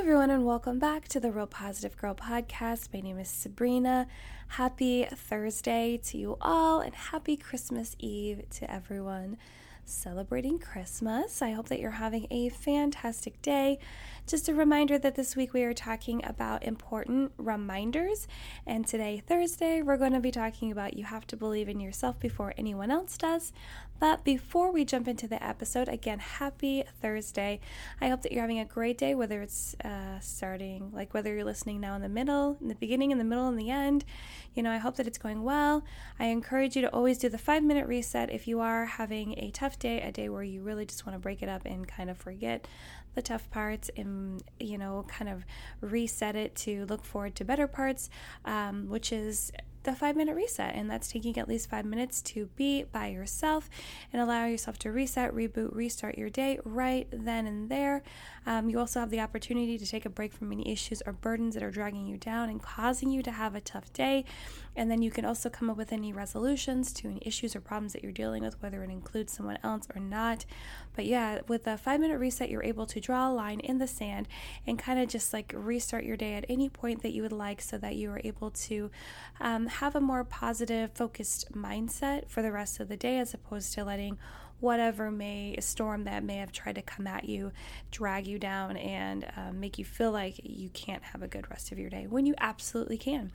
everyone, and welcome back to the Real Positive Girl podcast. My name is Sabrina. Happy Thursday to you all, and happy Christmas Eve to everyone celebrating Christmas. I hope that you're having a fantastic day. Just a reminder that this week we are talking about important reminders, and today, Thursday, we're going to be talking about you have to believe in yourself before anyone else does. But before we jump into the episode, again, happy Thursday. I hope that you're having a great day, whether it's uh, starting, like whether you're listening now in the middle, in the beginning, in the middle, in the end. You know, I hope that it's going well. I encourage you to always do the five minute reset if you are having a tough day, a day where you really just want to break it up and kind of forget the tough parts and you know kind of reset it to look forward to better parts um, which is the five minute reset, and that's taking at least five minutes to be by yourself and allow yourself to reset, reboot, restart your day right then and there. Um, you also have the opportunity to take a break from any issues or burdens that are dragging you down and causing you to have a tough day. And then you can also come up with any resolutions to any issues or problems that you're dealing with, whether it includes someone else or not. But yeah, with a five minute reset, you're able to draw a line in the sand and kind of just like restart your day at any point that you would like so that you are able to um, have a more positive, focused mindset for the rest of the day as opposed to letting whatever may a storm that may have tried to come at you drag you down and um, make you feel like you can't have a good rest of your day when you absolutely can.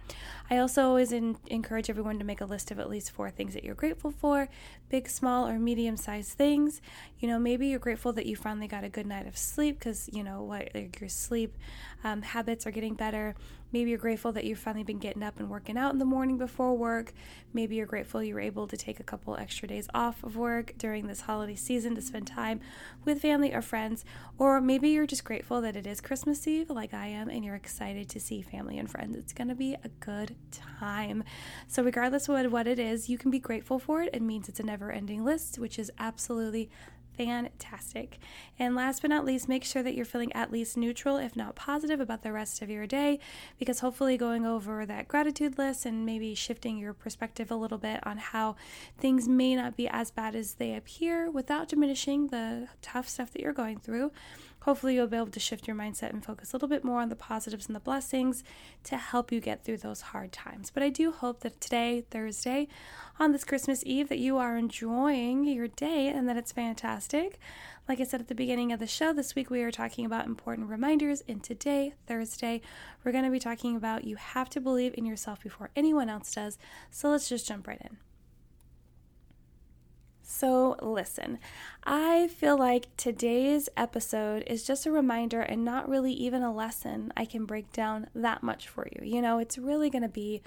I also always in, encourage everyone to make a list of at least four things that you're grateful for big small or medium sized things. You know maybe you're grateful that you finally got a good night of sleep because you know what your sleep um, habits are getting better Maybe you're grateful that you've finally been getting up and working out in the morning before work. Maybe you're grateful you were able to take a couple extra days off of work during this holiday season to spend time with family or friends. Or maybe you're just grateful that it is Christmas Eve, like I am, and you're excited to see family and friends. It's going to be a good time. So, regardless of what it is, you can be grateful for it. It means it's a never ending list, which is absolutely fantastic. And last but not least, make sure that you're feeling at least neutral, if not positive, about the rest of your day, because hopefully going over that gratitude list and maybe shifting your perspective a little bit on how things may not be as bad as they appear without diminishing the tough stuff that you're going through hopefully you'll be able to shift your mindset and focus a little bit more on the positives and the blessings to help you get through those hard times. But I do hope that today, Thursday, on this Christmas Eve, that you are enjoying your day and that it's fantastic. Like I said at the beginning of the show, this week we are talking about important reminders. And today, Thursday, we're going to be talking about you have to believe in yourself before anyone else does. So let's just jump right in. So, listen, I feel like today's episode is just a reminder and not really even a lesson I can break down that much for you. You know, it's really going to be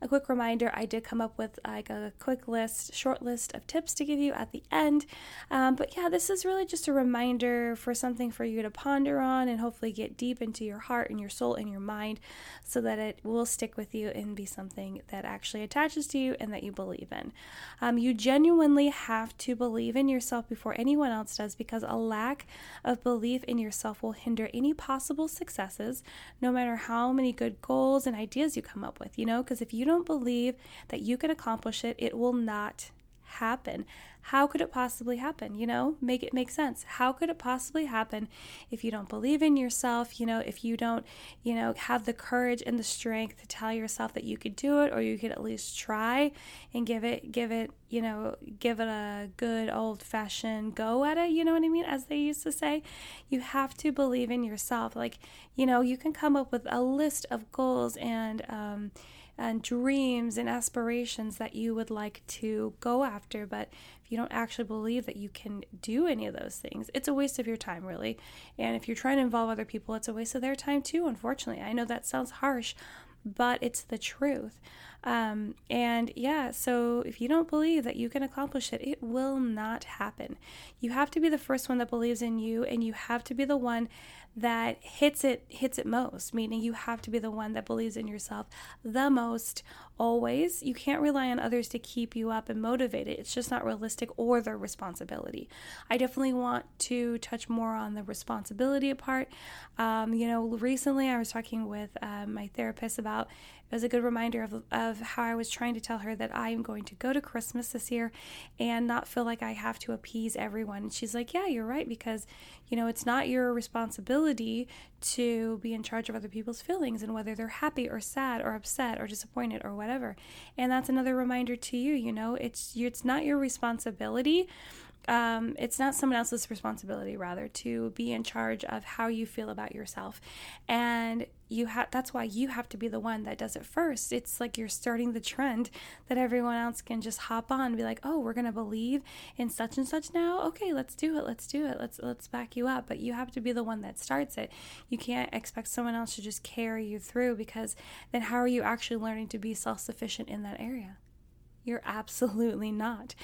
a quick reminder. I did come up with like a quick list, short list of tips to give you at the end. Um, but yeah, this is really just a reminder for something for you to ponder on and hopefully get deep into your heart and your soul and your mind so that it will stick with you and be something that actually attaches to you and that you believe in. Um, you genuinely have to believe in yourself before anyone else does because a lack of belief in yourself will hinder any possible successes, no matter how many good goals and ideas you come up with, you know, because if you don't believe that you can accomplish it, it will not happen. How could it possibly happen? You know, make it make sense. How could it possibly happen if you don't believe in yourself? You know, if you don't, you know, have the courage and the strength to tell yourself that you could do it or you could at least try and give it, give it, you know, give it a good old fashioned go at it. You know what I mean? As they used to say, you have to believe in yourself. Like, you know, you can come up with a list of goals and, um, and dreams and aspirations that you would like to go after, but if you don't actually believe that you can do any of those things, it's a waste of your time, really. And if you're trying to involve other people, it's a waste of their time too, unfortunately. I know that sounds harsh, but it's the truth. Um, and yeah, so if you don't believe that you can accomplish it, it will not happen. You have to be the first one that believes in you, and you have to be the one that hits it hits it most meaning you have to be the one that believes in yourself the most always. You can't rely on others to keep you up and motivate it. It's just not realistic or their responsibility. I definitely want to touch more on the responsibility part. Um, you know, recently I was talking with uh, my therapist about it was a good reminder of, of how I was trying to tell her that I am going to go to Christmas this year and not feel like I have to appease everyone. She's like, Yeah, you're right, because, you know, it's not your responsibility to be in charge of other people's feelings and whether they're happy or sad or upset or disappointed or whatever. And that's another reminder to you, you know, it's it's not your responsibility um, it's not someone else's responsibility rather to be in charge of how you feel about yourself. And you have that's why you have to be the one that does it first. It's like you're starting the trend that everyone else can just hop on and be like oh we're going to believe in such and such now? Okay let's do it let's do it let's let's back you up. But you have to be the one that starts it. You can't expect someone else to just carry you through because then how are you actually learning to be self-sufficient in that area? You're absolutely not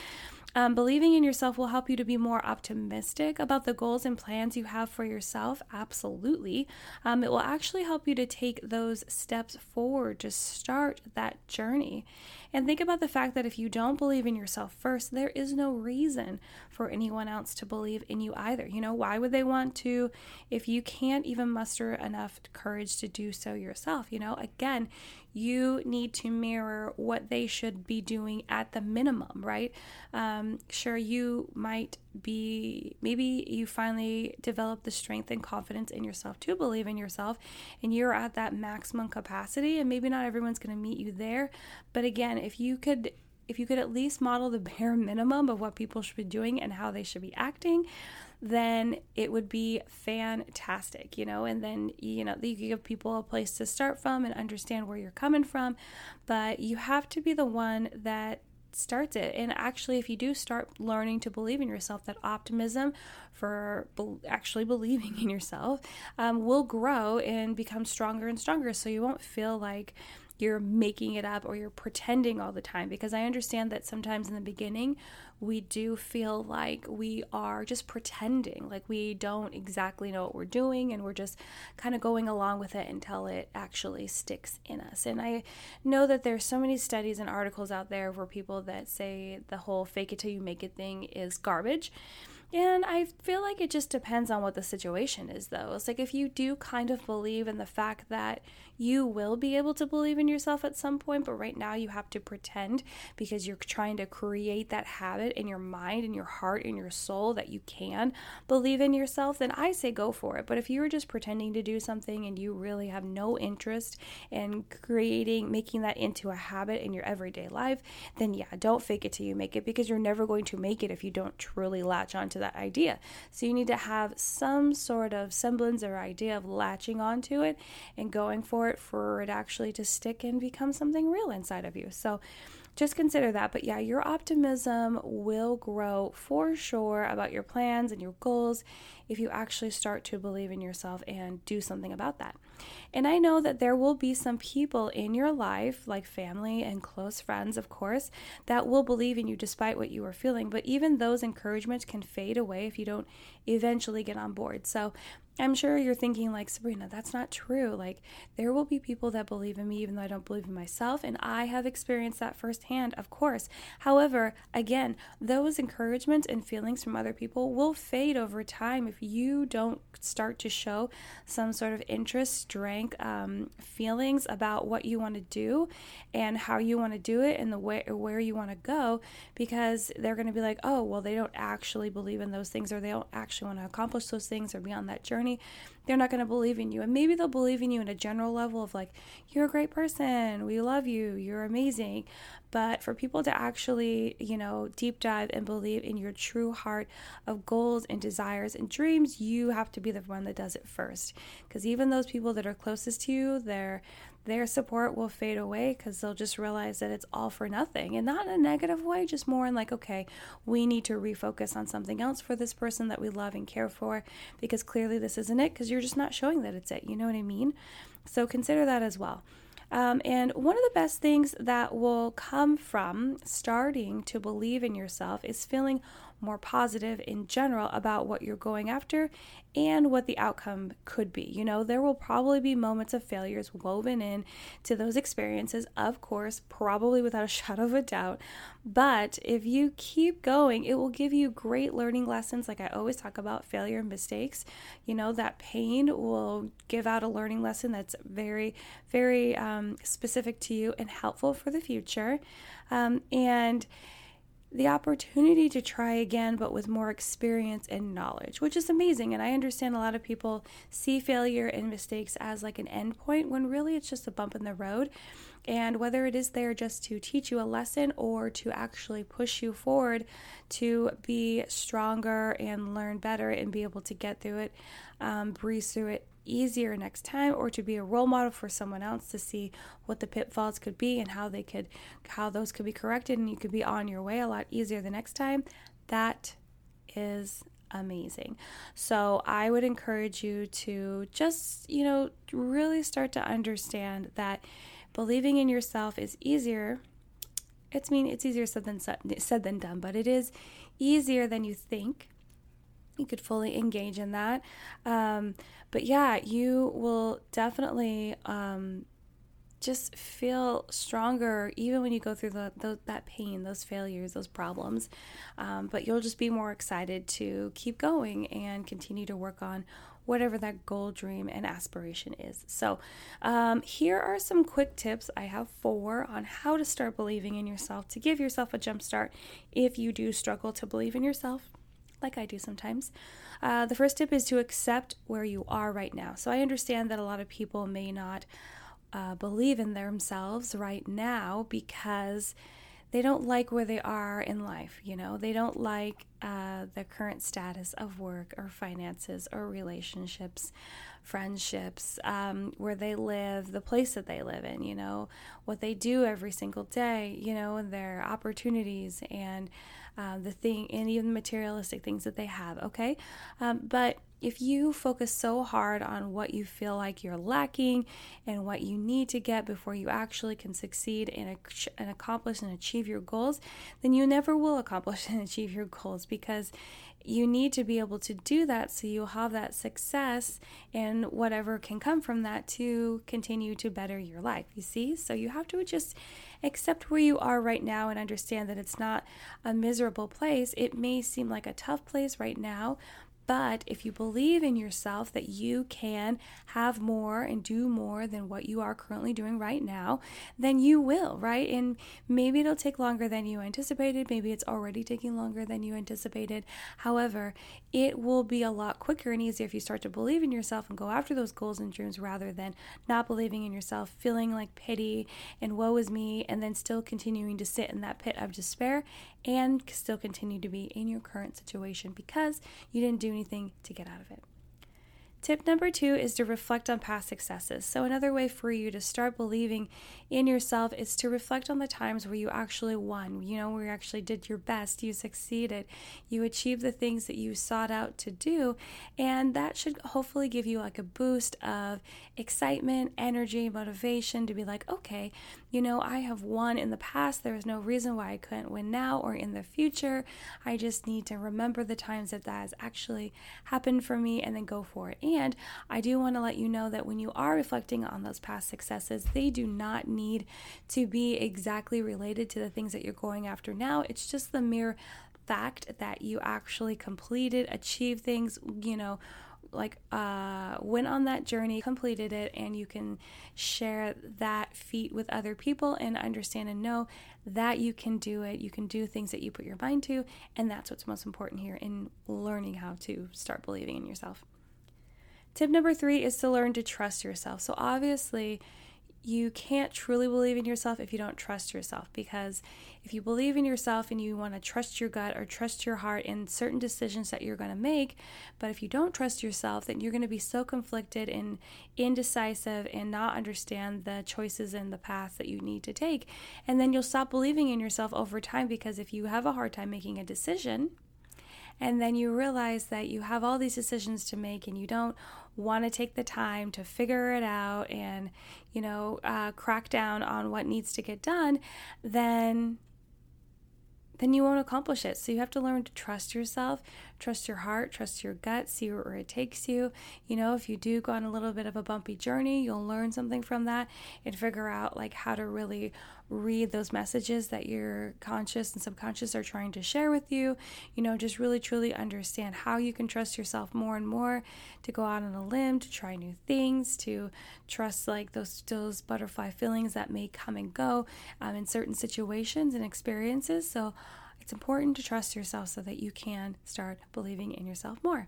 um, believing in yourself will help you to be more optimistic about the goals and plans you have for yourself. Absolutely. Um, it will actually help you to take those steps forward to start that journey. And think about the fact that if you don't believe in yourself first, there is no reason for anyone else to believe in you either. You know, why would they want to if you can't even muster enough courage to do so yourself? You know, again, you need to mirror what they should be doing at the minimum, right? Um, Um, sure, you might be, maybe you finally develop the strength and confidence in yourself to believe in yourself, and you're at that maximum capacity, and maybe not everyone's going to meet you there. But again, if you could if you could at least model the bare minimum of what people should be doing and how they should be acting, then it would be fantastic, you know. And then, you know, you give people a place to start from and understand where you're coming from. But you have to be the one that starts it. And actually, if you do start learning to believe in yourself, that optimism for be- actually believing in yourself um, will grow and become stronger and stronger. So you won't feel like you're making it up or you're pretending all the time because I understand that sometimes in the beginning we do feel like we are just pretending, like we don't exactly know what we're doing and we're just kind of going along with it until it actually sticks in us. And I know that there's so many studies and articles out there for people that say the whole fake it till you make it thing is garbage. And I feel like it just depends on what the situation is, though. It's like if you do kind of believe in the fact that you will be able to believe in yourself at some point, but right now you have to pretend because you're trying to create that habit in your mind, in your heart, in your soul that you can believe in yourself, then I say go for it. But if you're just pretending to do something and you really have no interest in creating, making that into a habit in your everyday life, then yeah, don't fake it till you make it because you're never going to make it if you don't truly latch onto that idea. So you need to have some sort of semblance or idea of latching onto it and going for it for it actually to stick and become something real inside of you. So just consider that. But yeah, your optimism will grow for sure about your plans and your goals if you actually start to believe in yourself and do something about that. And I know that there will be some people in your life, like family and close friends, of course, that will believe in you despite what you are feeling. But even those encouragements can fade away if you don't eventually get on board. So I'm sure you're thinking, like, Sabrina, that's not true. Like, there will be people that believe in me even though I don't believe in myself. And I have experienced that firsthand, of course. However, again, those encouragements and feelings from other people will fade over time if you don't start to show some sort of interest, strength, um, feelings about what you want to do and how you want to do it and the way where you want to go because they're going to be like, oh, well, they don't actually believe in those things or they don't actually want to accomplish those things or be on that journey they're not going to believe in you. And maybe they'll believe in you in a general level of like, you're a great person, we love you, you're amazing. But for people to actually, you know, deep dive and believe in your true heart of goals and desires and dreams, you have to be the one that does it first. Because even those people that are closest to you, they're their support will fade away because they'll just realize that it's all for nothing and not in a negative way, just more in like, okay, we need to refocus on something else for this person that we love and care for because clearly this isn't it because you're just not showing that it's it. You know what I mean? So consider that as well. Um, and one of the best things that will come from starting to believe in yourself is feeling more positive in general about what you're going after and what the outcome could be. You know, there will probably be moments of failures woven in to those experiences, of course, probably without a shadow of a doubt. But if you keep going, it will give you great learning lessons. Like I always talk about failure and mistakes. You know, that pain will give out a learning lesson that's very, very um, specific to you and helpful for the future. Um, and the opportunity to try again, but with more experience and knowledge, which is amazing. And I understand a lot of people see failure and mistakes as like an end point when really it's just a bump in the road. And whether it is there just to teach you a lesson or to actually push you forward to be stronger and learn better and be able to get through it, um, breeze through it easier next time or to be a role model for someone else to see what the pitfalls could be and how they could how those could be corrected and you could be on your way a lot easier the next time that is amazing. So I would encourage you to just, you know, really start to understand that believing in yourself is easier. It's mean it's easier said than said than done, but it is easier than you think you could fully engage in that. Um, but yeah, you will definitely um, just feel stronger even when you go through the, the that pain, those failures, those problems. Um, but you'll just be more excited to keep going and continue to work on whatever that goal, dream, and aspiration is. So, um, here are some quick tips. I have four on how to start believing in yourself to give yourself a jump start if you do struggle to believe in yourself like I do sometimes. Uh, the first tip is to accept where you are right now. So I understand that a lot of people may not uh, believe in themselves right now because they don't like where they are in life. You know, they don't like uh, the current status of work or finances or relationships, friendships, um, where they live, the place that they live in, you know, what they do every single day, you know, and their opportunities and uh, the thing and even materialistic things that they have, okay? Um, but if you focus so hard on what you feel like you're lacking and what you need to get before you actually can succeed and, and accomplish and achieve your goals, then you never will accomplish and achieve your goals because you need to be able to do that so you'll have that success and whatever can come from that to continue to better your life. You see? So you have to just accept where you are right now and understand that it's not a miserable place. It may seem like a tough place right now, but if you believe in yourself that you can have more and do more than what you are currently doing right now, then you will, right? And maybe it'll take longer than you anticipated. Maybe it's already taking longer than you anticipated. However, it will be a lot quicker and easier if you start to believe in yourself and go after those goals and dreams rather than not believing in yourself, feeling like pity and woe is me, and then still continuing to sit in that pit of despair and still continue to be in your current situation because you didn't do anything to get out of it. Tip number two is to reflect on past successes. So, another way for you to start believing in yourself is to reflect on the times where you actually won, you know, where you actually did your best, you succeeded, you achieved the things that you sought out to do. And that should hopefully give you like a boost of excitement, energy, motivation to be like, okay, you know, I have won in the past. There is no reason why I couldn't win now or in the future. I just need to remember the times that that has actually happened for me and then go for it. And I do want to let you know that when you are reflecting on those past successes, they do not need to be exactly related to the things that you're going after now. It's just the mere fact that you actually completed, achieved things, you know, like uh, went on that journey, completed it, and you can share that feat with other people and understand and know that you can do it. You can do things that you put your mind to, and that's what's most important here in learning how to start believing in yourself. Tip number three is to learn to trust yourself. So, obviously, you can't truly believe in yourself if you don't trust yourself because if you believe in yourself and you want to trust your gut or trust your heart in certain decisions that you're going to make but if you don't trust yourself then you're going to be so conflicted and indecisive and not understand the choices and the path that you need to take and then you'll stop believing in yourself over time because if you have a hard time making a decision and then you realize that you have all these decisions to make and you don't want to take the time to figure it out and, you know, uh, crack down on what needs to get done, then then you won't accomplish it. So you have to learn to trust yourself, trust your heart, trust your gut, see where it takes you. You know, if you do go on a little bit of a bumpy journey, you'll learn something from that and figure out like how to really read those messages that your conscious and subconscious are trying to share with you. You know, just really truly understand how you can trust yourself more and more to go out on a limb, to try new things, to trust like those those butterfly feelings that may come and go um, in certain situations and experiences. So it's important to trust yourself so that you can start believing in yourself more.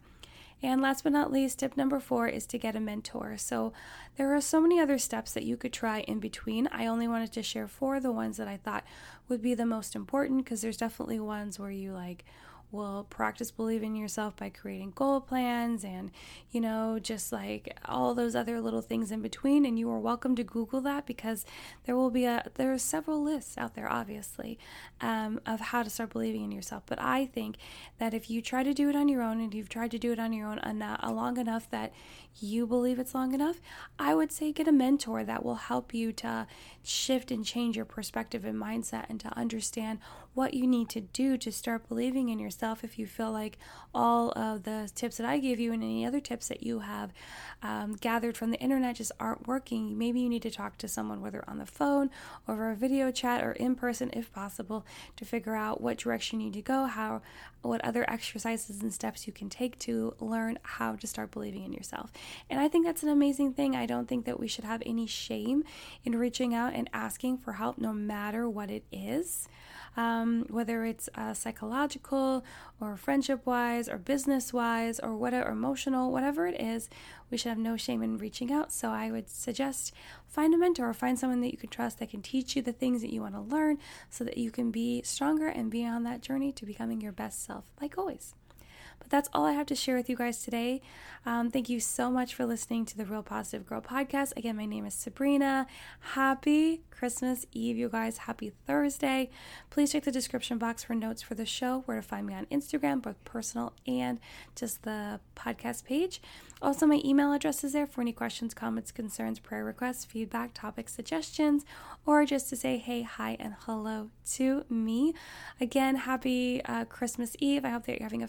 And last but not least, tip number four is to get a mentor. So there are so many other steps that you could try in between. I only wanted to share four, the ones that I thought would be the most important, because there's definitely ones where you like will practice believing in yourself by creating goal plans and, you know, just like all those other little things in between. And you are welcome to Google that because there will be a, there are several lists out there, obviously, um, of how to start believing in yourself. But I think that if you try to do it on your own and you've tried to do it on your own enough, long enough that you believe it's long enough, I would say get a mentor that will help you to shift and change your perspective and mindset and to understand what you need to do to start believing in yourself if you feel like all of the tips that I gave you and any other tips that you have um, gathered from the internet just aren't working. Maybe you need to talk to someone, whether on the phone, over a video chat, or in person if possible, to figure out what direction you need to go, how, what other exercises and steps you can take to learn how to start believing in yourself. And I think that's an amazing thing. I don't think that we should have any shame in reaching out and asking for help, no matter what it is um, whether it's uh, psychological or friendship wise or business wise or whatever, emotional, whatever it is, we should have no shame in reaching out. So I would suggest find a mentor or find someone that you can trust that can teach you the things that you want to learn so that you can be stronger and be on that journey to becoming your best self, like always. But that's all I have to share with you guys today. Um, thank you so much for listening to the Real Positive Girl podcast. Again, my name is Sabrina. Happy Christmas Eve, you guys. Happy Thursday. Please check the description box for notes for the show, where to find me on Instagram, both personal and just the podcast page. Also, my email address is there for any questions, comments, concerns, prayer requests, feedback, topic suggestions, or just to say hey, hi, and hello to me. Again, happy uh, Christmas Eve. I hope that you're having a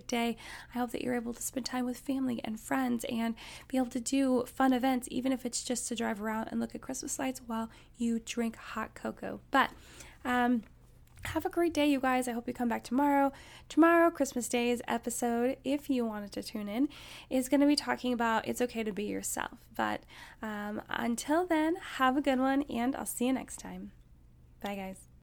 fantastic day. I hope that you're able to spend time with family and friends and be able to do fun events, even if it's just to drive around and look at Christmas lights while you drink hot cocoa. But, um, have a great day, you guys. I hope you come back tomorrow. Tomorrow, Christmas Day's episode, if you wanted to tune in, is going to be talking about it's okay to be yourself. But um, until then, have a good one, and I'll see you next time. Bye, guys.